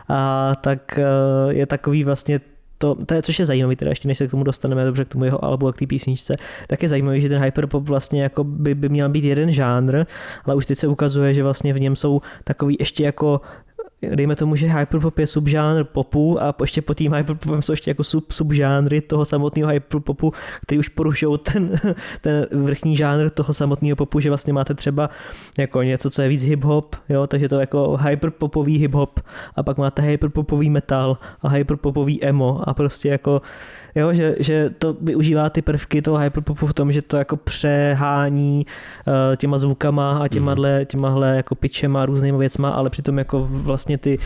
a tak eh, je takový vlastně to, to je, což je zajímavé, teda ještě než se k tomu dostaneme dobře k tomu jeho albu a k té písničce, tak je zajímavé, že ten hyperpop vlastně jako by, by měl být jeden žánr, ale už teď se ukazuje, že vlastně v něm jsou takový ještě jako dejme tomu, že hyperpop je subžánr popu a ještě pod tím hyperpopem jsou ještě jako sub, subžánry toho samotného hyperpopu, který už porušují ten, ten vrchní žánr toho samotného popu, že vlastně máte třeba jako něco, co je víc hip-hop, jo, takže to jako hyperpopový hip-hop a pak máte hyperpopový metal a hyperpopový emo a prostě jako jo, že, že to využívá ty prvky toho hyperpopu v tom, že to jako přehání uh, těma zvukama a těmahle, mhm. těmahle jako pitchema a různýma věcma, ale přitom jako vlastně ty,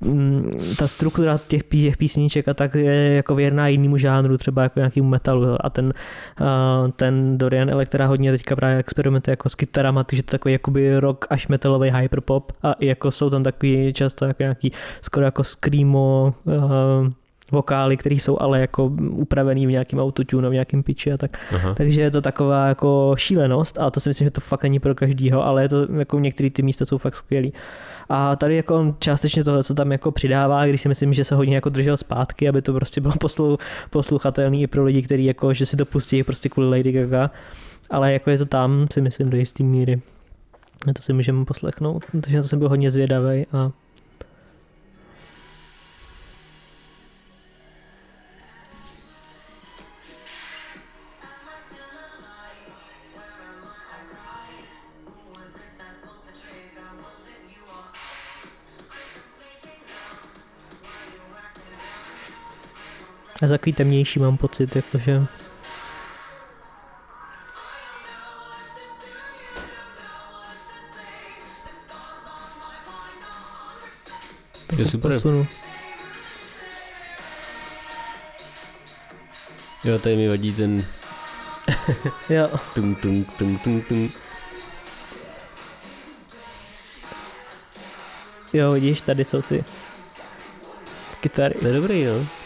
mm, ta struktura těch, těch písniček a tak je jako věrná jinému žánru, třeba jako nějakému metalu a ten, uh, ten Dorian Electra hodně teďka právě experimentuje jako s kytarama, takže to takový jakoby rock až metalový hyperpop a i jako jsou tam takový často jako nějaký skoro jako screamo uh, vokály, které jsou ale jako upravený v nějakém autotune, v nějakém pitchi a tak. Aha. Takže je to taková jako šílenost a to si myslím, že to fakt není pro každýho, ale je to jako některé ty místa jsou fakt skvělý. A tady jako částečně tohle, co tam jako přidává, když si myslím, že se hodně jako držel zpátky, aby to prostě bylo poslu, posluchatelný i pro lidi, kteří jako, že si to pustí prostě kvůli Lady Gaga. Ale jako je to tam, si myslím, do jisté míry. A to si můžeme poslechnout, takže to jsem byl hodně zvědavý a A takový temnější mám pocit, jakože... Je super. Posunu. Jo, tady mi vadí ten... jo. Tung, tung, tung, tung, tung. Jo, vidíš, tady jsou ty kytary. To je dobrý, no.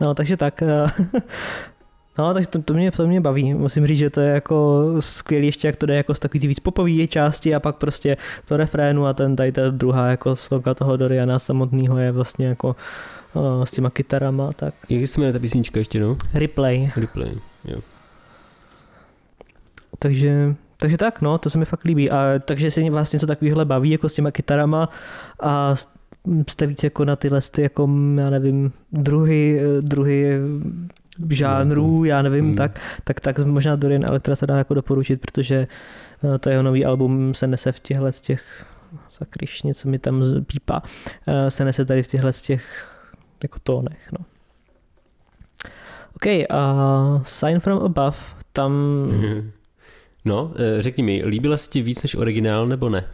No, takže tak. Eh, no, takže to, to, mě, to mě baví. Musím říct, že to je jako skvělý ještě, jak to jde jako z takový víc popový části a pak prostě to refrénu a ten tady ta druhá jako sloka toho Doriana samotného je vlastně jako uh, s těma kytarama. Tak. Jak se jmenuje ta písnička ještě, no? Replay. Replay, jo. Takže, takže tak, no, to se mi fakt líbí. A takže se vás něco takového baví, jako s těma kytarama a jste víc jako na tyhle, ty jako, já nevím, druhy, druhy žánrů, já nevím, hmm. tak, tak, tak možná Dorian Electra se dá jako doporučit, protože eh, to jeho nový album se nese v těchhle z těch sakryš, něco mi tam pípá, eh, se nese tady v těchhle z těch jako tónech, no. OK, a uh, Sign from Above, tam... No, eh, řekni mi, líbila se ti víc než originál nebo ne?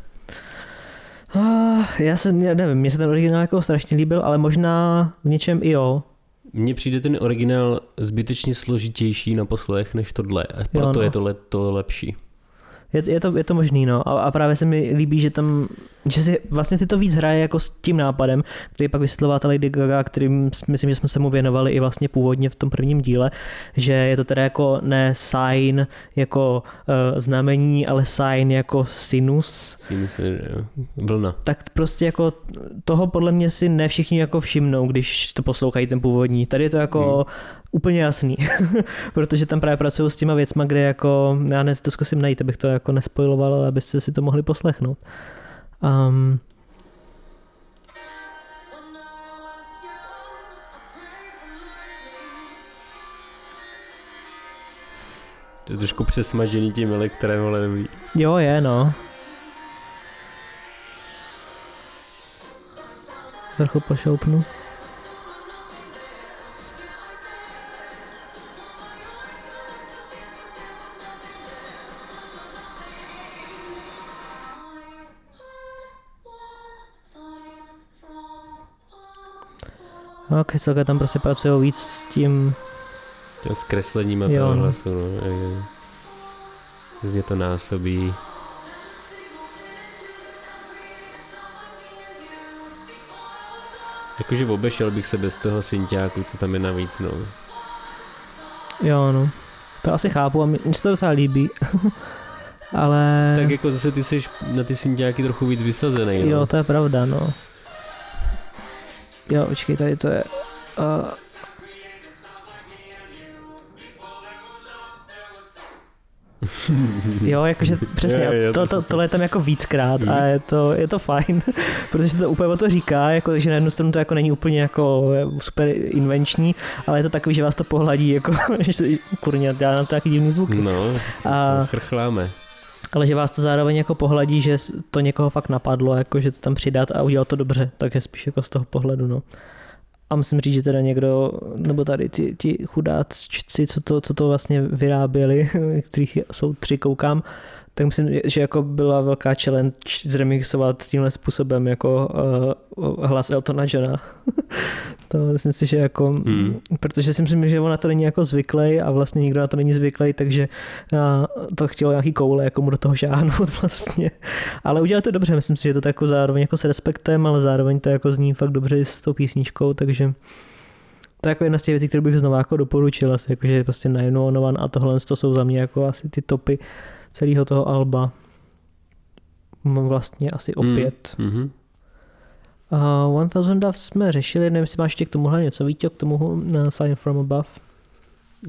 Uh, já jsem, nevím, mně se ten originál jako strašně líbil, ale možná v něčem i jo. Mně přijde ten originál zbytečně složitější na poslech než tohle, a proto jo, no. je tohle to lepší. Je, je, to, je to možný, no. A, a právě se mi líbí, že tam, že si vlastně si to víc hraje jako s tím nápadem, který pak vysvětlovala ta Lady Gaga, kterým myslím, že jsme se mu věnovali i vlastně původně v tom prvním díle, že je to teda jako ne sign jako uh, znamení, ale sign jako sinus. Sinus je vlna. Tak prostě jako toho podle mě si ne všichni jako všimnou, když to poslouchají ten původní. Tady je to jako hmm úplně jasný, protože tam právě pracují s těma věcma, kde jako, já ne, to zkusím najít, abych to jako nespojiloval, ale abyste si to mohli poslechnout. Um, To je trošku přesmažený tím elektrem, ale dobrý. Jo, je, no. Trochu pošoupnu. No, Kyselka tam prostě pracují víc s tím... Tím zkreslením a toho no. hlasu, no. Různě to násobí. Jakože obešel bych se bez toho synťáku, co tam je navíc, no. Jo, no. To asi chápu a mi se to docela líbí. Ale... Tak jako zase ty jsi na ty nějaký trochu víc vysazený. No. Jo, to je pravda, no. Jo, počkej, tady to je... Uh, jo, jakože přesně, je, je, to, to, tohle je tam jako víckrát a je to, je to fajn, protože se to úplně o to říká, jako, že na jednu stranu to jako není úplně jako super invenční, ale je to takový, že vás to pohladí, jako, že kurně, dá nám to nějaký divný zvuk. No, a, to chrchláme. Ale že vás to zároveň jako pohladí, že to někoho fakt napadlo, jako, že to tam přidat a udělat to dobře, takže spíš jako z toho pohledu, no. A musím říct, že teda někdo, nebo tady ti, ti chudáci, co to, co to vlastně vyráběli, kterých jsou tři, koukám, tak myslím, že jako byla velká challenge zremixovat tímhle způsobem jako uh, hlas Eltona Johna. to myslím si, že jako, hmm. protože si myslím, že ona to není jako zvyklý a vlastně nikdo na to není zvyklý, takže uh, to chtělo nějaký koule, jako mu do toho žáhnout vlastně. Ale udělal to dobře, myslím si, že to tak jako zároveň jako s respektem, ale zároveň to jako zní fakt dobře s tou písničkou, takže to je jako jedna z těch věcí, které bych znovu jako doporučil, asi, jakože prostě najednou Novan a tohle to jsou za mě jako asi ty topy celého toho alba. Mám vlastně asi hmm, opět. Mm, mm-hmm. Uh, One Thousand Doves jsme řešili, nevím, jestli máš ještě k tomuhle něco, víte, k tomu uh, Sign from Above?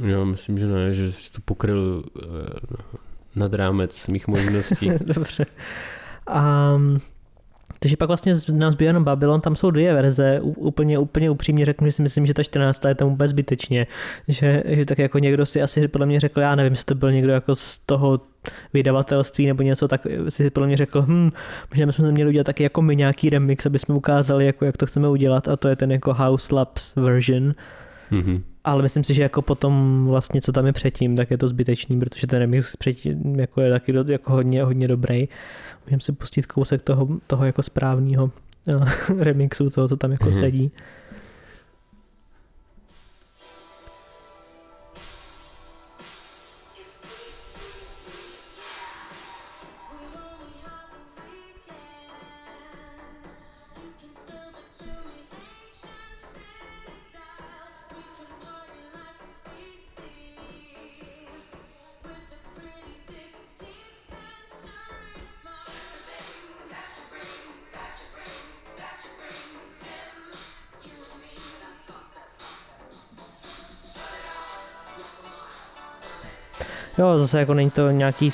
Jo, myslím, že ne, že to pokryl uh, nad rámec mých možností. Dobře. Um, takže pak vlastně nám zbývá jenom Babylon, tam jsou dvě verze, úplně, úplně upřímně řeknu, že si myslím, že ta 14. je tam vůbec zbytečně, že, že tak jako někdo si asi podle mě řekl, já nevím, jestli to byl někdo jako z toho vydavatelství nebo něco, tak si podle mě řekl, hm, možná bychom měli udělat taky jako my nějaký remix, aby jsme ukázali, jako, jak to chceme udělat a to je ten jako House Labs version. Mm-hmm. Ale myslím si, že jako potom vlastně, co tam je předtím, tak je to zbytečný, protože ten remix předtím jako je taky do, jako hodně, hodně dobrý. Můžeme si pustit kousek toho, toho jako správného uh, remixu, toho, co tam jako mm-hmm. sedí. Jo, zase jako není to nějaký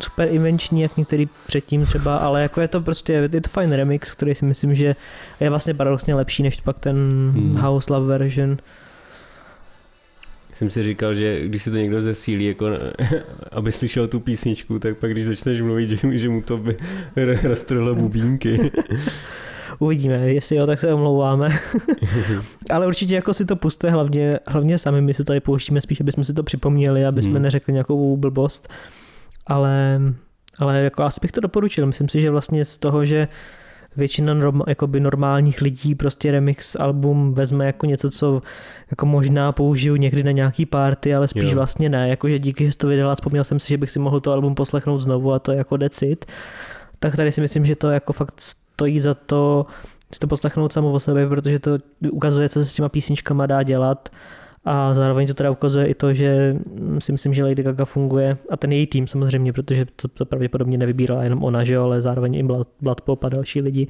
super invenční, jak některý předtím třeba, ale jako je to prostě, je to fajn remix, který si myslím, že je vlastně paradoxně lepší než pak ten hmm. House Love version. Jsem si říkal, že když si to někdo zesílí, jako, aby slyšel tu písničku, tak pak když začneš mluvit, že, že mu to by roztrhlo bubínky. Uvidíme, jestli jo, tak se omlouváme. Ale určitě jako si to puste, hlavně, hlavně sami, my se tady pouštíme spíš, aby jsme si to připomněli, aby jsme hmm. neřekli nějakou blbost. Ale, ale jako asi bych to doporučil. Myslím si, že vlastně z toho, že většina norm, jakoby normálních lidí prostě remix album vezme jako něco, co jako možná použiju někdy na nějaký party, ale spíš jo. vlastně ne, jakože díky, že to vydala, vzpomněl jsem si, že bych si mohl to album poslechnout znovu a to je jako decit. Tak tady si myslím, že to jako fakt stojí za to si to poslechnout samo o sobě, protože to ukazuje, co se s těma písničkama dá dělat a zároveň to teda ukazuje i to, že si myslím, že Lady Gaga funguje a ten její tým samozřejmě, protože to, to pravděpodobně nevybírala jenom ona, že jo, ale zároveň i Blood, Blood Pop a další lidi.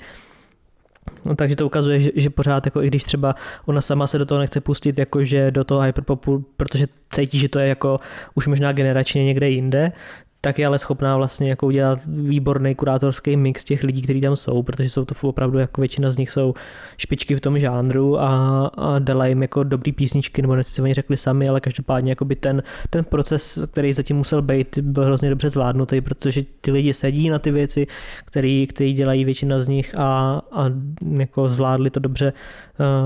No, takže to ukazuje, že, že pořád, jako i když třeba ona sama se do toho nechce pustit, jakože do toho hyperpopu, protože cítí, že to je jako už možná generačně někde jinde, tak je ale schopná vlastně jako udělat výborný kurátorský mix těch lidí, kteří tam jsou, protože jsou to opravdu jako většina z nich jsou špičky v tom žánru a, a dala jim jako dobrý písničky, nebo si oni řekli sami, ale každopádně jako by ten, ten proces, který zatím musel být, byl hrozně dobře zvládnutý, protože ty lidi sedí na ty věci, který, který dělají většina z nich a, a jako zvládli to dobře,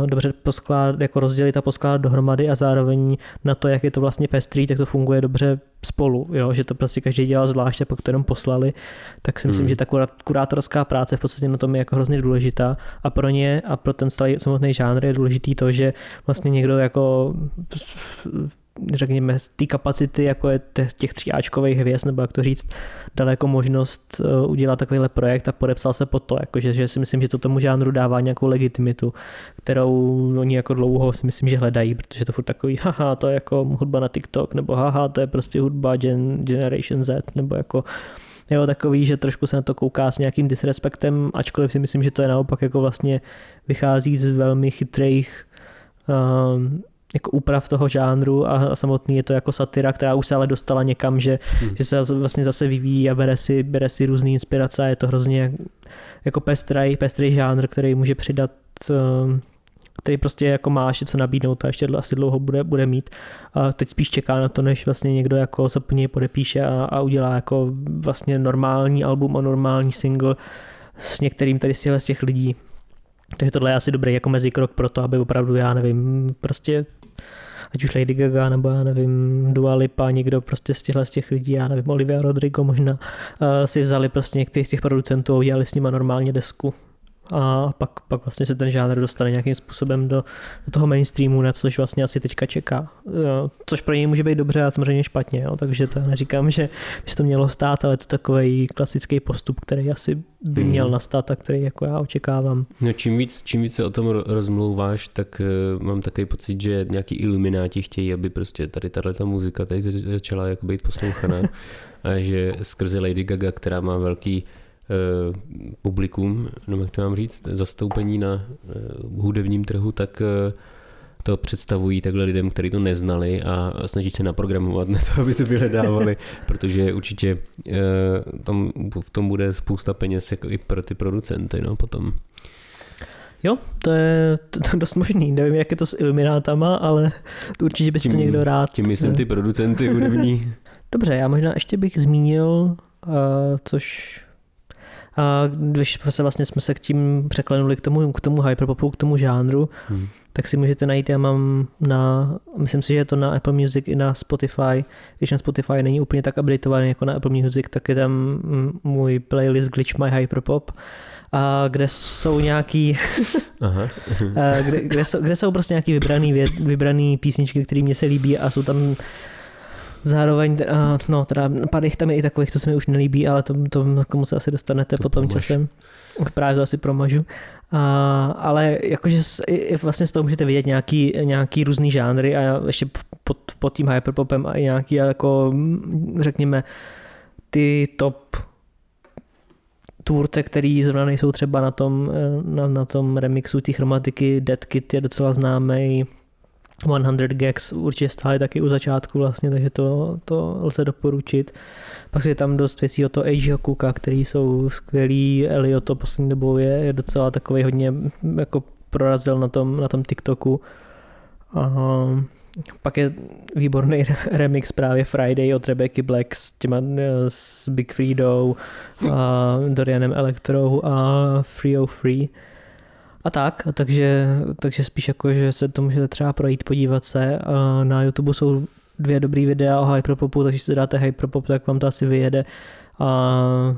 uh, dobře poskládat, jako rozdělit a poskládat dohromady a zároveň na to, jak je to vlastně pestrý, tak to funguje dobře spolu, jo, že to prostě každý dělal zvlášť a pak to jenom poslali, tak si myslím, hmm. že ta kurátorská práce v podstatě na tom je jako hrozně důležitá a pro ně a pro ten samotný žánr je důležitý to, že vlastně někdo jako řekněme, té kapacity, jako je těch tříáčkových hvězd, nebo jak to říct, daleko možnost eh, udělat takovýhle projekt a podepsal se pod to, jakože, že si myslím, že to tomu žánru dává nějakou legitimitu, kterou oni jako dlouho si myslím, že hledají, protože to furt takový, haha, to je jako hudba na TikTok, nebo haha, to je prostě hudba Gen, Generation Z, nebo jako jo, takový, že trošku se na to kouká s nějakým disrespektem, ačkoliv si myslím, že to je naopak jako vlastně vychází z velmi chytrých um, jako úprav toho žánru a, a samotný je to jako satira, která už se ale dostala někam, že, hmm. že se vlastně zase vyvíjí a bere si, bere si různý inspirace a je to hrozně jako pestrý, pestrý žánr, který může přidat um, který prostě jako má ještě co nabídnout a ještě asi dlouho bude, bude mít. A teď spíš čeká na to, než vlastně někdo jako se po něj podepíše a, a udělá jako vlastně normální album a normální single s některým tady z těch lidí. Takže tohle je asi dobrý jako mezikrok pro to, aby opravdu, já nevím, prostě ať už Lady Gaga nebo já nevím, Dua Lipa, někdo prostě z těchhle z těch lidí, já nevím, Olivia Rodrigo možná, uh, si vzali prostě některých z těch producentů a udělali s nima normálně desku a pak, pak vlastně se ten žánr dostane nějakým způsobem do, do toho mainstreamu, na což vlastně asi teďka čeká. Jo, což pro něj může být dobře a samozřejmě špatně, jo, takže to já neříkám, že by to mělo stát, ale to takový klasický postup, který asi by měl hmm. nastat a který jako já očekávám. No čím víc, čím víc se o tom rozmlouváš, tak uh, mám takový pocit, že nějaký ilumináti chtějí, aby prostě tady tahle ta muzika tady začala jako být poslouchaná a že skrze Lady Gaga, která má velký publikum, nebo jak to mám říct, zastoupení na eh, hudebním trhu, tak eh, to představují takhle lidem, kteří to neznali a snaží se naprogramovat na to, aby to vyhledávali, protože určitě tam v tom bude spousta peněz jako i pro ty producenty no, potom. Jo, to je, to, dost možný. Nevím, jak je to s iluminátama, ale určitě bys tím, to někdo rád. Tím myslím ty producenty hudební. Dobře, já možná ještě bych zmínil, uh, což a když se vlastně jsme se k tím překlenuli k tomu, k tomu hyperpopu, k tomu žánru, hmm. tak si můžete najít, já mám na, myslím si, že je to na Apple Music i na Spotify, když na Spotify není úplně tak updateovaný jako na Apple Music, tak je tam můj playlist Glitch My Hyperpop, a kde jsou nějaký, Aha. kde, kde, jsou, kde jsou prostě nějaký vybraný, vybraný písničky, které mě se líbí a jsou tam Zároveň, uh, no teda pár jich tam je i takových, co se mi už nelíbí, ale to, to k tomu se asi dostanete to potom promaž. časem. Právě to asi promažu. Uh, ale jakože i, vlastně z toho můžete vidět nějaký, nějaký různý žánry a ještě pod, pod tím hyperpopem a i nějaký jako, řekněme, ty top tvůrce, který zrovna nejsou třeba na tom, na, na tom remixu té chromatiky, Dead Kit je docela známý, 100 Gags určitě stály taky u začátku vlastně, takže to, to lze doporučit. Pak je tam dost věcí o to Asia Cooka, který jsou skvělý, Elio to poslední dobou je, je docela takový hodně jako prorazil na tom, na tom TikToku. A pak je výborný remix právě Friday od Rebecca Black s těma s Big Freedou a Dorianem Electrou a Free o Free a tak, takže, takže spíš jako, že se to můžete třeba projít, podívat se. Na YouTube jsou dvě dobrý videa o hyperpopu, takže si dáte hyperpop, tak vám to asi vyjede. A,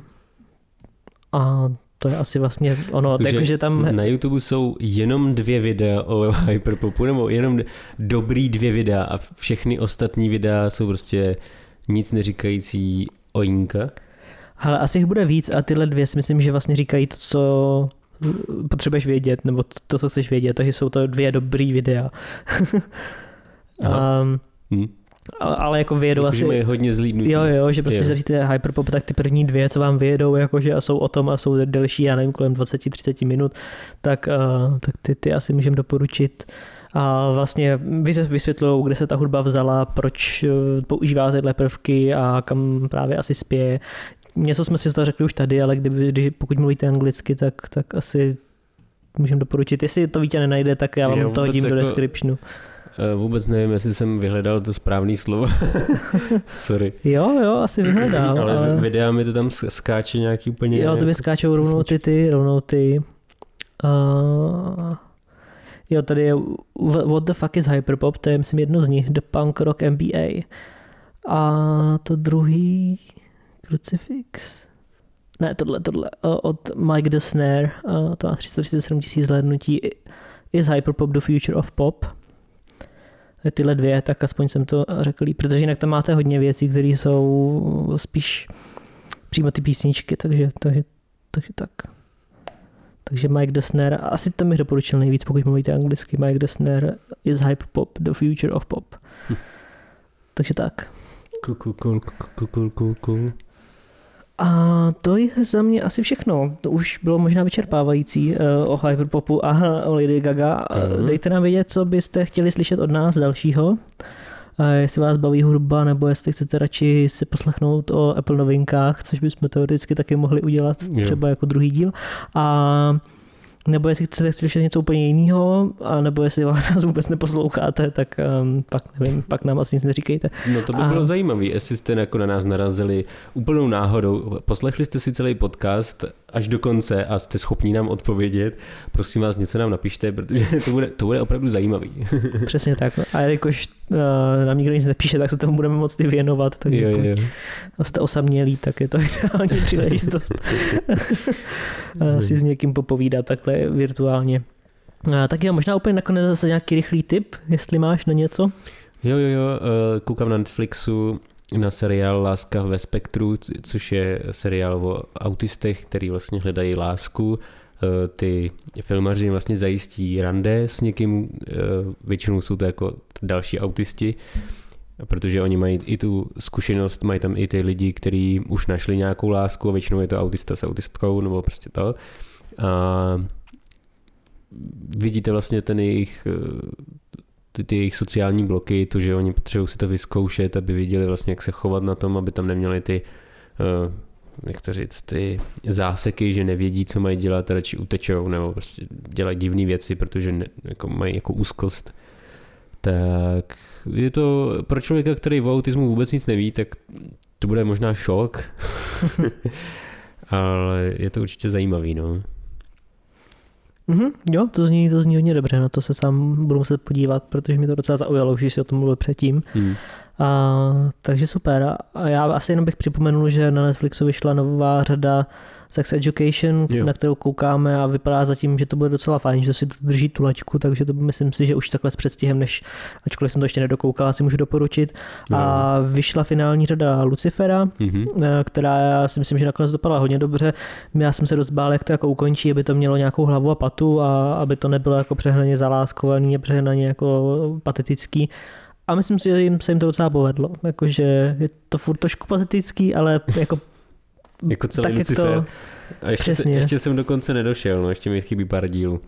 a to je asi vlastně ono, takže jako, že tam... Na YouTube jsou jenom dvě videa o hyperpopu, nebo jenom dobrý dvě videa a všechny ostatní videa jsou prostě nic neříkající o Jinka. Ale asi jich bude víc a tyhle dvě si myslím, že vlastně říkají to, co potřebuješ vědět, nebo to, co chceš vědět, takže jsou to dvě dobrý videa. a, hmm. ale jako vyjedou jako, asi... je hodně zlídnutí. Jo, jo, že prostě zavříte Hyperpop, tak ty první dvě, co vám vyjedou, jakože a jsou o tom a jsou delší, já nevím, kolem 20-30 minut, tak, uh, tak ty, ty asi můžeme doporučit. A vlastně vysvětlují, kde se ta hudba vzala, proč eh, používá tyhle prvky a kam právě asi spěje něco jsme si to řekli už tady, ale kdyby, když, pokud mluvíte anglicky, tak, tak asi můžeme doporučit. Jestli to Vítě nenajde, tak já vám já to hodím jako, do descriptionu. Eh, vůbec nevím, jestli jsem vyhledal to správné slovo. Sorry. Jo, jo, asi vyhledal. ale, ale videa mi to tam skáče nějaký úplně... Jo, to by skáčou rovnou ty, ty, rovnou ty. Uh, jo, tady je What the fuck is Hyperpop, to je myslím jedno z nich, The Punk Rock MBA. A to druhý, Crucifix. Ne, tohle, tohle. Od Mike the Snare, to má 337 tisíc zhlédnutí. Is Hyperpop the future of pop? tyhle dvě, tak aspoň jsem to řekl protože jinak tam máte hodně věcí, které jsou spíš přímo ty písničky, takže, takže, takže tak. Takže Mike Dessner, asi to mi doporučil nejvíc, pokud mluvíte anglicky, Mike Dessner is hype pop, the future of pop. Hm. Takže tak. Cool, cool, cool, cool, cool, cool. A to je za mě asi všechno. To už bylo možná vyčerpávající uh, o Hyperpopu a o Lady Gaga. Uh-huh. Dejte nám vědět, co byste chtěli slyšet od nás dalšího. A jestli vás baví hudba, nebo jestli chcete radši si poslechnout o Apple novinkách, což bychom teoreticky taky mohli udělat jo. třeba jako druhý díl. A nebo jestli chcete slyšet něco úplně jiného, a nebo jestli vás vůbec neposloucháte, tak um, pak nevím, pak nám asi nic neříkejte. No to by a... bylo zajímavé, jestli jste jako na nás narazili úplnou náhodou, poslechli jste si celý podcast až do konce a jste schopni nám odpovědět, prosím vás, něco nám napište, protože to bude, to bude opravdu zajímavý. Přesně tak. A jakož uh, nám nikdo nic nepíše, tak se tomu budeme moc i věnovat, takže jo, jo. jste osamělí, tak je to ideální příležitost si s někým popovídat takhle virtuálně. A tak jo, možná úplně nakonec zase nějaký rychlý tip, jestli máš na něco. Jo, jo, jo, eh, koukám na Netflixu na seriál Láska ve spektru, což je seriál o autistech, který vlastně hledají lásku. Eh, ty filmaři vlastně zajistí rande s někým, eh, většinou jsou to jako další autisti, protože oni mají i tu zkušenost, mají tam i ty lidi, kteří už našli nějakou lásku a většinou je to autista s autistkou nebo prostě to. A vidíte vlastně ten jejich ty, ty jejich sociální bloky, to, že oni potřebují si to vyzkoušet, aby viděli vlastně, jak se chovat na tom, aby tam neměli ty, uh, jak to říct, ty záseky, že nevědí, co mají dělat, radši utečou, nebo prostě dělají divné věci, protože ne, jako mají jako úzkost. Tak je to pro člověka, který o autismu vůbec nic neví, tak to bude možná šok, ale je to určitě zajímavý, no. Mm-hmm, jo, to zní, to zní hodně dobře, na to se sám budu muset podívat, protože mi to docela zaujalo, už si o tom mluvil předtím. Hmm. A, takže super. A já asi jenom bych připomenul, že na Netflixu vyšla nová řada Sex Education, jo. na kterou koukáme a vypadá zatím, že to bude docela fajn, že to si to drží tu laťku, takže to myslím si, že už takhle s předstihem, než ačkoliv jsem to ještě nedokoukal, si můžu doporučit. Jo. A vyšla finální řada Lucifera, mm-hmm. která já si myslím, že nakonec dopadla hodně dobře. Já jsem se dost bál, jak to jako ukončí, aby to mělo nějakou hlavu a patu a aby to nebylo jako přehnaně zaláskovaný a přehnaně jako patetický. A myslím si, že jim se jim to docela povedlo. Jakože je to furt trošku patetický, ale jako jako celý tak Lucifer. to, a ještě, se, ještě jsem dokonce nedošel, no, ještě mi chybí pár dílů.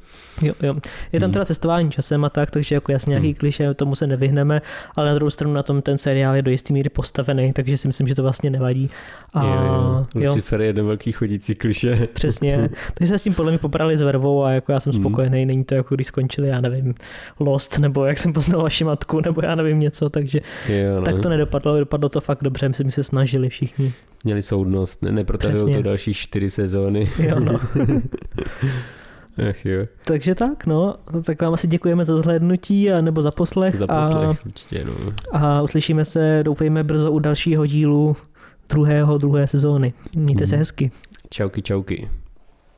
Jo, jo. Je tam hmm. teda cestování časem a tak, takže jako jasně nějaký hmm. kliše, tomu se nevyhneme, ale na druhou stranu na tom ten seriál je do jistý míry postavený, takže si myslím, že to vlastně nevadí. A, jo, jo. Lucifer je jeden velký chodící kliše. Přesně. takže se s tím podle mě poprali s vervou a jako já jsem hmm. spokojený, není to jako když skončili, já nevím, Lost, nebo jak jsem poznal vaši matku, nebo já nevím něco, takže jo, no. tak to nedopadlo, dopadlo to fakt dobře, myslím, že se snažili všichni měli soudnost, ne, neprotahují to další čtyři sezóny. Jo, no. Ach jo. Takže tak, no, tak vám asi děkujeme za zhlédnutí a nebo za poslech. Za poslech, a, určitě, no. A uslyšíme se, doufejme, brzo u dalšího dílu druhého, druhé sezóny. Mějte hmm. se hezky. Čauky, čauky.